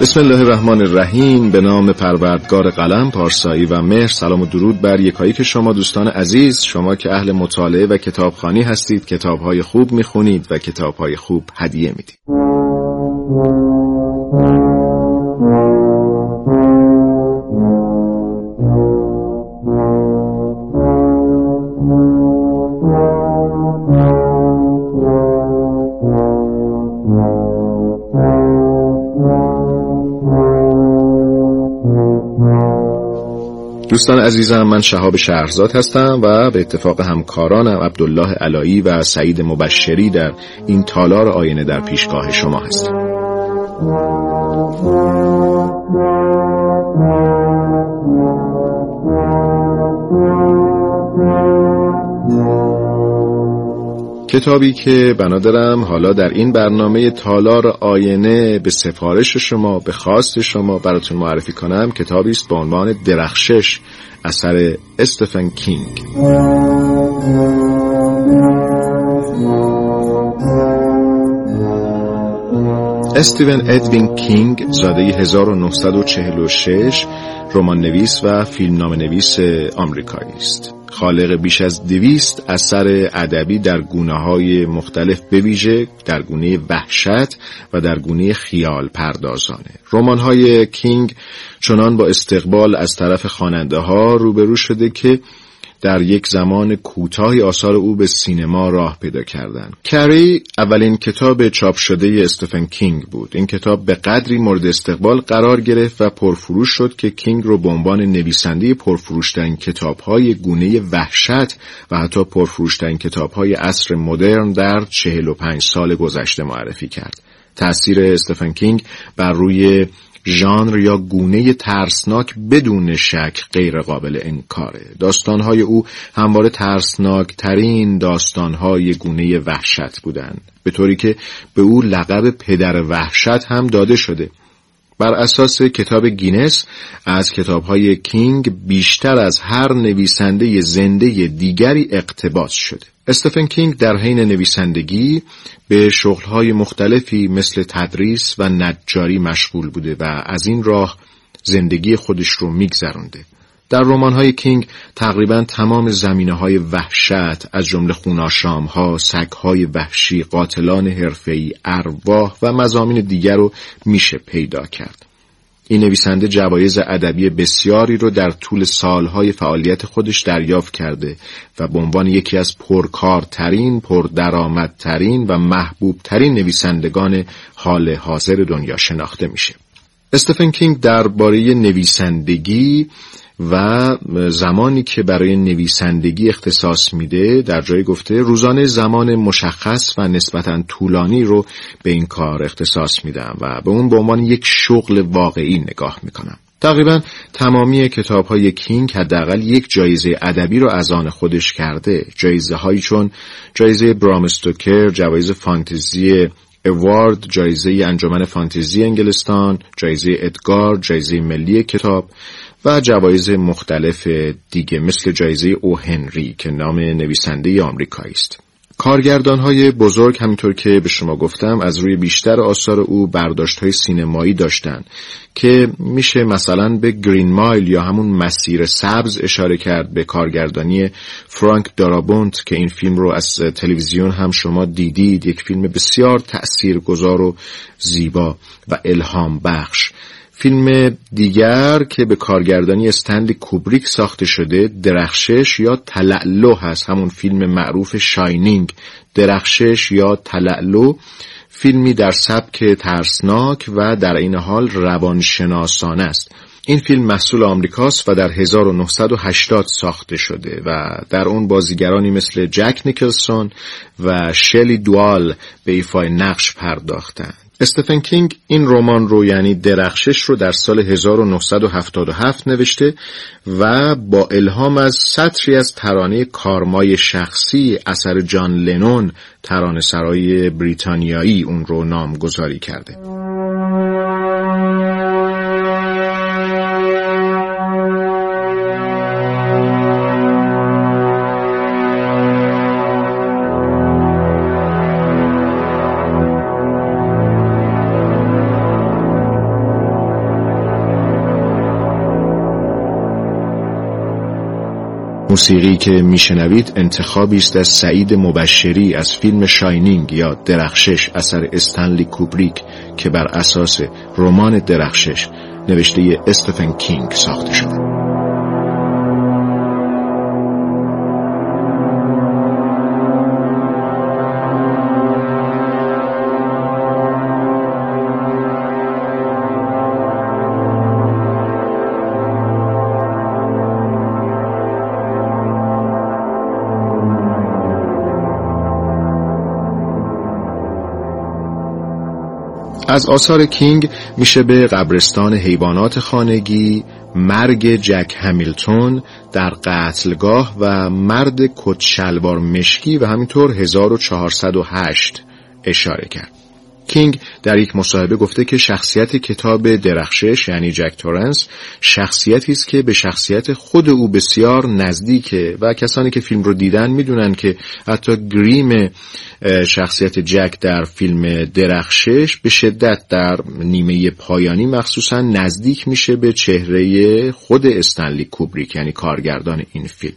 بسم الله الرحمن الرحیم. به نام پروردگار قلم پارسایی و مهر سلام و درود بر یکایی که شما دوستان عزیز. شما که اهل مطالعه و کتابخانی هستید کتابهای خوب می‌خونید و کتابهای خوب هدیه می‌دید. دوستان عزیزم من شهاب شهرزاد هستم و به اتفاق همکارانم عبدالله علایی و سعید مبشری در این تالار آینه در پیشگاه شما هستیم. کتابی که بنادرم حالا در این برنامه تالار آینه به سفارش شما به خواست شما براتون معرفی کنم کتابی است با عنوان درخشش اثر استفن کینگ. استیون ادوین کینگ زاده 1946 رمان نویس و فیلمنامه نویس آمریکایی است. خالق بیش از دویست اثر ادبی در گونه های مختلف بویژه در گونه وحشت و در گونه خیال پردازانه. رمان های کینگ چنان با استقبال از طرف خواننده ها روبرو شده که در یک زمان کوتاهی آثار او به سینما راه پیدا کردند. کری اولین کتاب چاپ شده استفن کینگ بود. این کتاب به قدری مورد استقبال قرار گرفت و پرفروش شد که کینگ رو به عنوان نویسنده پرفروشترین کتابهای گونه وحشت و حتی پرفروشترین کتابهای عصر مدرن در 45 سال گذشته معرفی کرد. تأثیر استفن کینگ بر روی ژانر یا گونه ترسناک بدون شک غیر قابل انکاره. داستانهای او همواره ترسناک ترین داستانهای گونه وحشت بودند به طوری که به او لقب پدر وحشت هم داده شده. بر اساس کتاب گینس از کتابهای کینگ بیشتر از هر نویسنده زنده دیگری اقتباس شده. استفن کینگ در حین نویسندگی به شغلهای مختلفی مثل تدریس و نجاری مشغول بوده و از این راه زندگی خودش رو میگذرونده. در رمان‌های کینگ تقریبا تمام زمینه های وحشت از جمله خوناشام ها، وحشی، قاتلان حرفه‌ای، ارواح و مزامین دیگر رو میشه پیدا کرد. این نویسنده جوایز ادبی بسیاری رو در طول سالهای فعالیت خودش دریافت کرده و به عنوان یکی از پرکارترین، پردرآمدترین و محبوبترین نویسندگان حال حاضر دنیا شناخته میشه. استفن کینگ درباره نویسندگی و زمانی که برای نویسندگی اختصاص میده در جای گفته روزانه زمان مشخص و نسبتا طولانی رو به این کار اختصاص میدم و به اون به عنوان یک شغل واقعی نگاه می‌کنم. تقریبا تمامی کتاب های کینگ حداقل یک جایزه ادبی رو از آن خودش کرده. جایزه هایی چون جایزه برامستوکر جوایز فانتزی اوارد جایزه انجمن فانتزی انگلستان جایزه ادگار جایزه ملی کتاب و جوایز مختلف دیگه مثل جایزه او هنری که نام نویسنده آمریکایی است. کارگردان های بزرگ همینطور که به شما گفتم از روی بیشتر آثار او برداشت های سینمایی داشتن که میشه مثلا به گرین مایل یا همون مسیر سبز اشاره کرد به کارگردانی فرانک دارابونت که این فیلم رو از تلویزیون هم شما دیدید یک فیلم بسیار تأثیرگذار و زیبا و الهام بخش فیلم دیگر که به کارگردانی استندی کوبریک ساخته شده درخشش یا تلعلو هست. همون فیلم معروف شاینینگ. درخشش یا تلعلو فیلمی در سبک ترسناک و در این حال روانشناسانه است. این فیلم محصول آمریکاست و در 1980 ساخته شده و در اون بازیگرانی مثل جک نیکلسون و شلی دوال به ایفای نقش پرداختند. استفن کینگ این رمان رو یعنی درخشش رو در سال 1977 نوشته و با الهام از سطری از ترانه کارمای شخصی اثر جان لنون ترانه سرای بریتانیایی اون رو نامگذاری کرده. موسیقی که میشنوید انتخابی است از سعید مبشری از فیلم شاینینگ یا درخشش اثر استنلی کوبریک که بر اساس رمان درخشش نوشته استفن کینگ ساخته شده از آثار کینگ میشه به قبرستان حیوانات خانگی، مرگ جک همیلتون در قتلگاه و مرد کتشلوار مشکی و همینطور 1408 اشاره کرد. کینگ در یک مصاحبه گفته که شخصیت کتاب درخشش یعنی جک تورنس شخصیتی است که به شخصیت خود او بسیار نزدیکه و کسانی که فیلم رو دیدن می‌دونن که حتی گریم شخصیت جک در فیلم درخشش به شدت در نیمه پایانی مخصوصا نزدیک میشه به چهره خود استنلی کوبریک یعنی کارگردان این فیلم.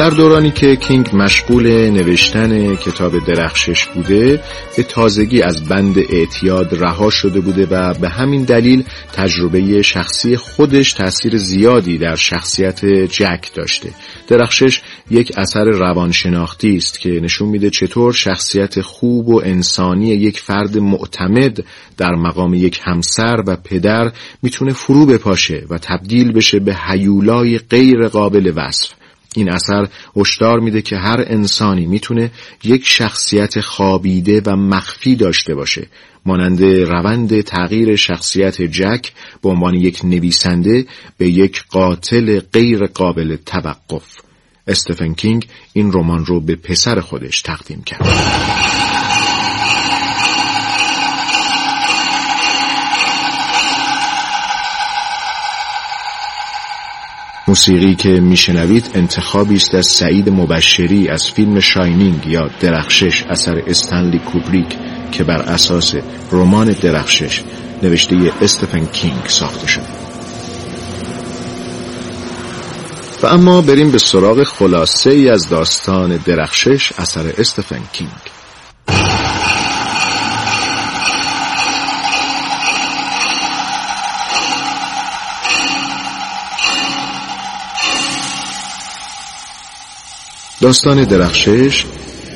در دورانی که کینگ مشغول نوشتن کتاب درخشش بوده به تازگی از بند اعتیاد رها شده بوده و به همین دلیل تجربه شخصی خودش تاثیر زیادی در شخصیت جک داشته. درخشش یک اثر روانشناختی است که نشون میده چطور شخصیت خوب و انسانی یک فرد معتمد در مقام یک همسر و پدر می‌تونه فرو بپاشه و تبدیل بشه به حیولای غیر قابل وصف. این اثر هشدار میده که هر انسانی می‌تونه یک شخصیت خوابیده و مخفی داشته باشه. مانند روند تغییر شخصیت جک به عنوان یک نویسنده به یک قاتل غیر قابل توقف. استفن کینگ این رمان رو به پسر خودش تقدیم کرد. موسیقی که میشنوید انتخابی است از سعید مبشری از فیلم شاینینگ یا درخشش اثر استنلی کوبریک که بر اساس رمان درخشش نوشته استفن کینگ ساخته شده و اما بریم به سراغ خلاصه ای از داستان درخشش اثر استفن کینگ. داستان درخشش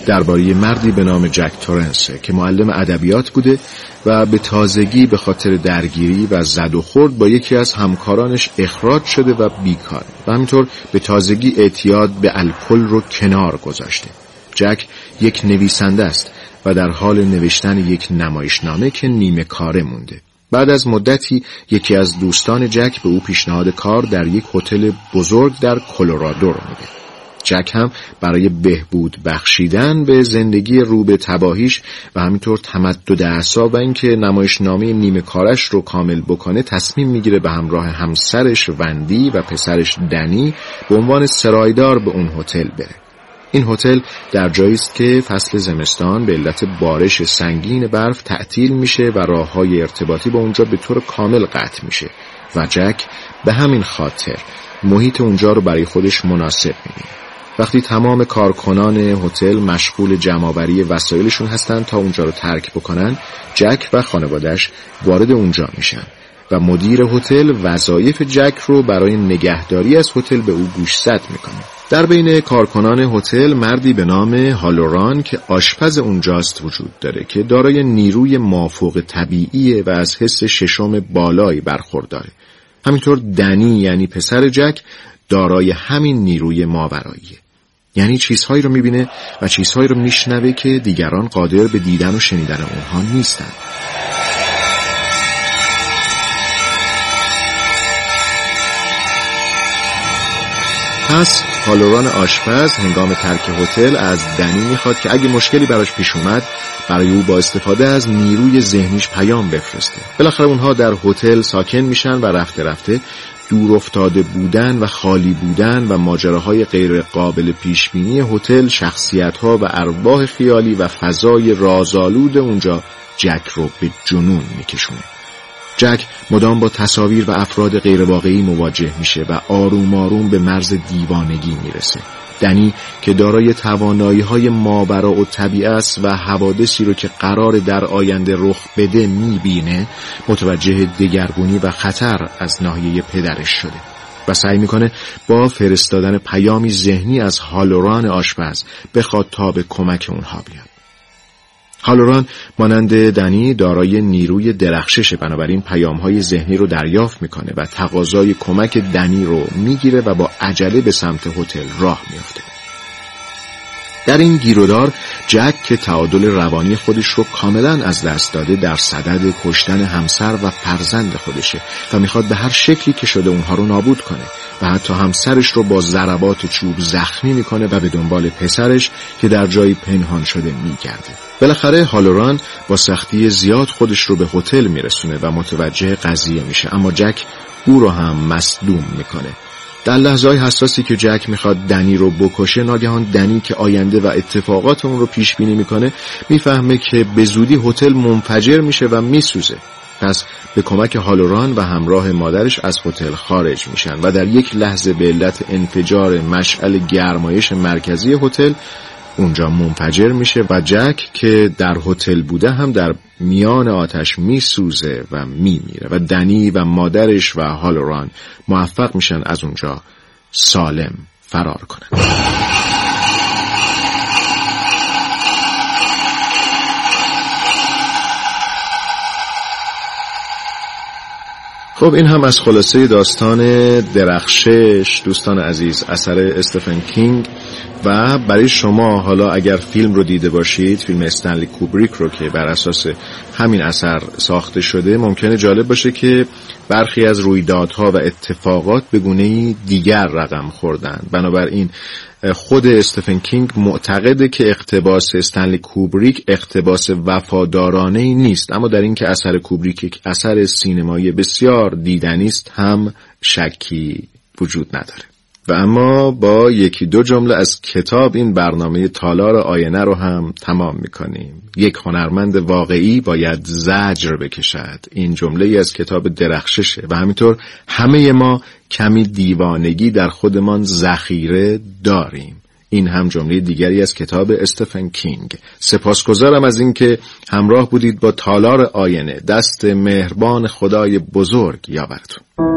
درباره مردی به نام جک تورنسه که معلم ادبیات بوده و به تازگی به خاطر درگیری و زد و خورد با یکی از همکارانش اخراج شده و بیکار. و همینطور به تازگی اعتیاد به الکل رو کنار گذاشته. جک یک نویسنده است و در حال نوشتن یک نمایشنامه که نیمه کاره مونده. بعد از مدتی یکی از دوستان جک به او پیشنهاد کار در یک هتل بزرگ در کلرادو رو میده. جک هم برای بهبود بخشیدن به زندگی رو به تباهیش و همینطور تمدد اعصاب و اینکه نمایشنامه نیمه کارش رو کامل بکنه تصمیم می‌گیره به همراه همسرش وندی و پسرش دنی به عنوان سرایدار به اون هتل بره. این هتل در جایی است که فصل زمستان به علت بارش سنگین برف تعطیل میشه و راه های ارتباطی با اونجا به طور کامل قطع میشه و جک به همین خاطر محیط اونجا رو برای خودش مناسب می‌بینه. وقتی تمام کارکنان هتل مشغول جمعآوری وسایلشون هستن تا اونجا رو ترک بکنن جک و خانوادش وارد اونجا میشن و مدیر هتل وظایف جک رو برای نگهداری از هتل به او گوشزد می‌کنه. در بین کارکنان هتل مردی به نام هالوران که آشپز اونجاست وجود داره که دارای نیروی مافوق طبیعیه و از حس ششم بالایی برخورداره. همینطور دنی یعنی پسر جک دارای همین نیروی ماوراییه. یعنی چیزهایی رو می‌بینه و چیزهایی رو میشنوه که دیگران قادر به دیدن و شنیدن اونها نیستند. پس هالوران آشپز هنگام ترک هتل از دنی می‌خواد که اگه مشکلی براش پیش اومد برای او با استفاده از نیروی ذهنیش پیام بفرسته. بالاخره اونها در هتل ساکن میشن و رفته رفته دور افتاده بودن و خالی بودن و ماجراهای غیر قابل پیش بینی هتل شخصیتها و ارواح خیالی و فضای رازآلود اونجا جک رو به جنون میکشونه. جک مدام با تصاویر و افراد غیرواقعی مواجه میشه و آروم آروم به مرز دیوانگی می‌رسه. دنی که دارای توانایی های ماورا و طبیعه است و حوادثی رو که قرار در آینده رخ بده می‌بینه متوجه دگرگونی و خطر از ناحیه پدرش شده و سعی می‌کنه با فرستادن پیامی ذهنی از هالوران آشپز بخواد تا به کمک اونها بیاد. هالوران مانند دنی دارای نیروی درخشش بنابراین پیام های ذهنی رو دریافت می‌کنه و تقاضای کمک دنی رو می‌گیره و با عجله به سمت هتل راه میافته. در این گیرودار جک که تعادل روانی خودش رو کاملا از دست داده در صدد کشتن همسر و فرزند خودشه و می‌خواد به هر شکلی که شده اونها رو نابود کنه و حتی همسرش رو با ضربات چوب زخمی می‌کنه و به دنبال پسرش که در جایی پنهان شده میگرده. بالاخره هالوران با سختی زیاد خودش رو به هتل میرسونه و متوجه قضیه میشه اما جک او رو هم مصدوم می‌کنه. در لحظه های حساسی که جک می‌خواد دنی رو بکشه ناگهان دنی که آینده و اتفاقات اون رو پیش بینی می‌کنه می‌فهمه که به زودی هتل منفجر میشه و میسوزه. پس به کمک هالوران و همراه مادرش از هتل خارج میشن و در یک لحظه به علت انفجار مشعل گرمایش مرکزی هتل اونجا منفجر میشه و جک که در هتل بوده هم در میان آتش میسوزه و میمیره و دنی و مادرش و هالوران موفق میشن از اونجا سالم فرار کنن. خب این هم از خلاصه داستان درخشش دوستان عزیز اثر استفن کینگ. و برای شما حالا اگر فیلم رو دیده باشید فیلم استنلی کوبریک رو که بر اساس همین اثر ساخته شده ممکنه جالب باشه که برخی از رویدادها و اتفاقات به گونه دیگر رقم خوردن. بنابراین خود استفن کینگ معتقده که اقتباس استنلی کوبریک اقتباس وفادارانه ای نیست. اما در اینکه اثر کوبریک یک اثر سینمایی بسیار دیدنی است هم شکی وجود نداره. و اما با یکی دو جمله از کتاب این برنامه تالار آینه رو هم تمام می‌کنیم. یک هنرمند واقعی باید زجر بکشد. این جمله از کتاب درخششه و همینطور همه ما کمی دیوانگی در خودمان ذخیره داریم. این هم جمله دیگری از کتاب استفن کینگ. سپاسگزارم از اینکه همراه بودید با تالار آینه. دست مهربان خدای بزرگ یاورتون.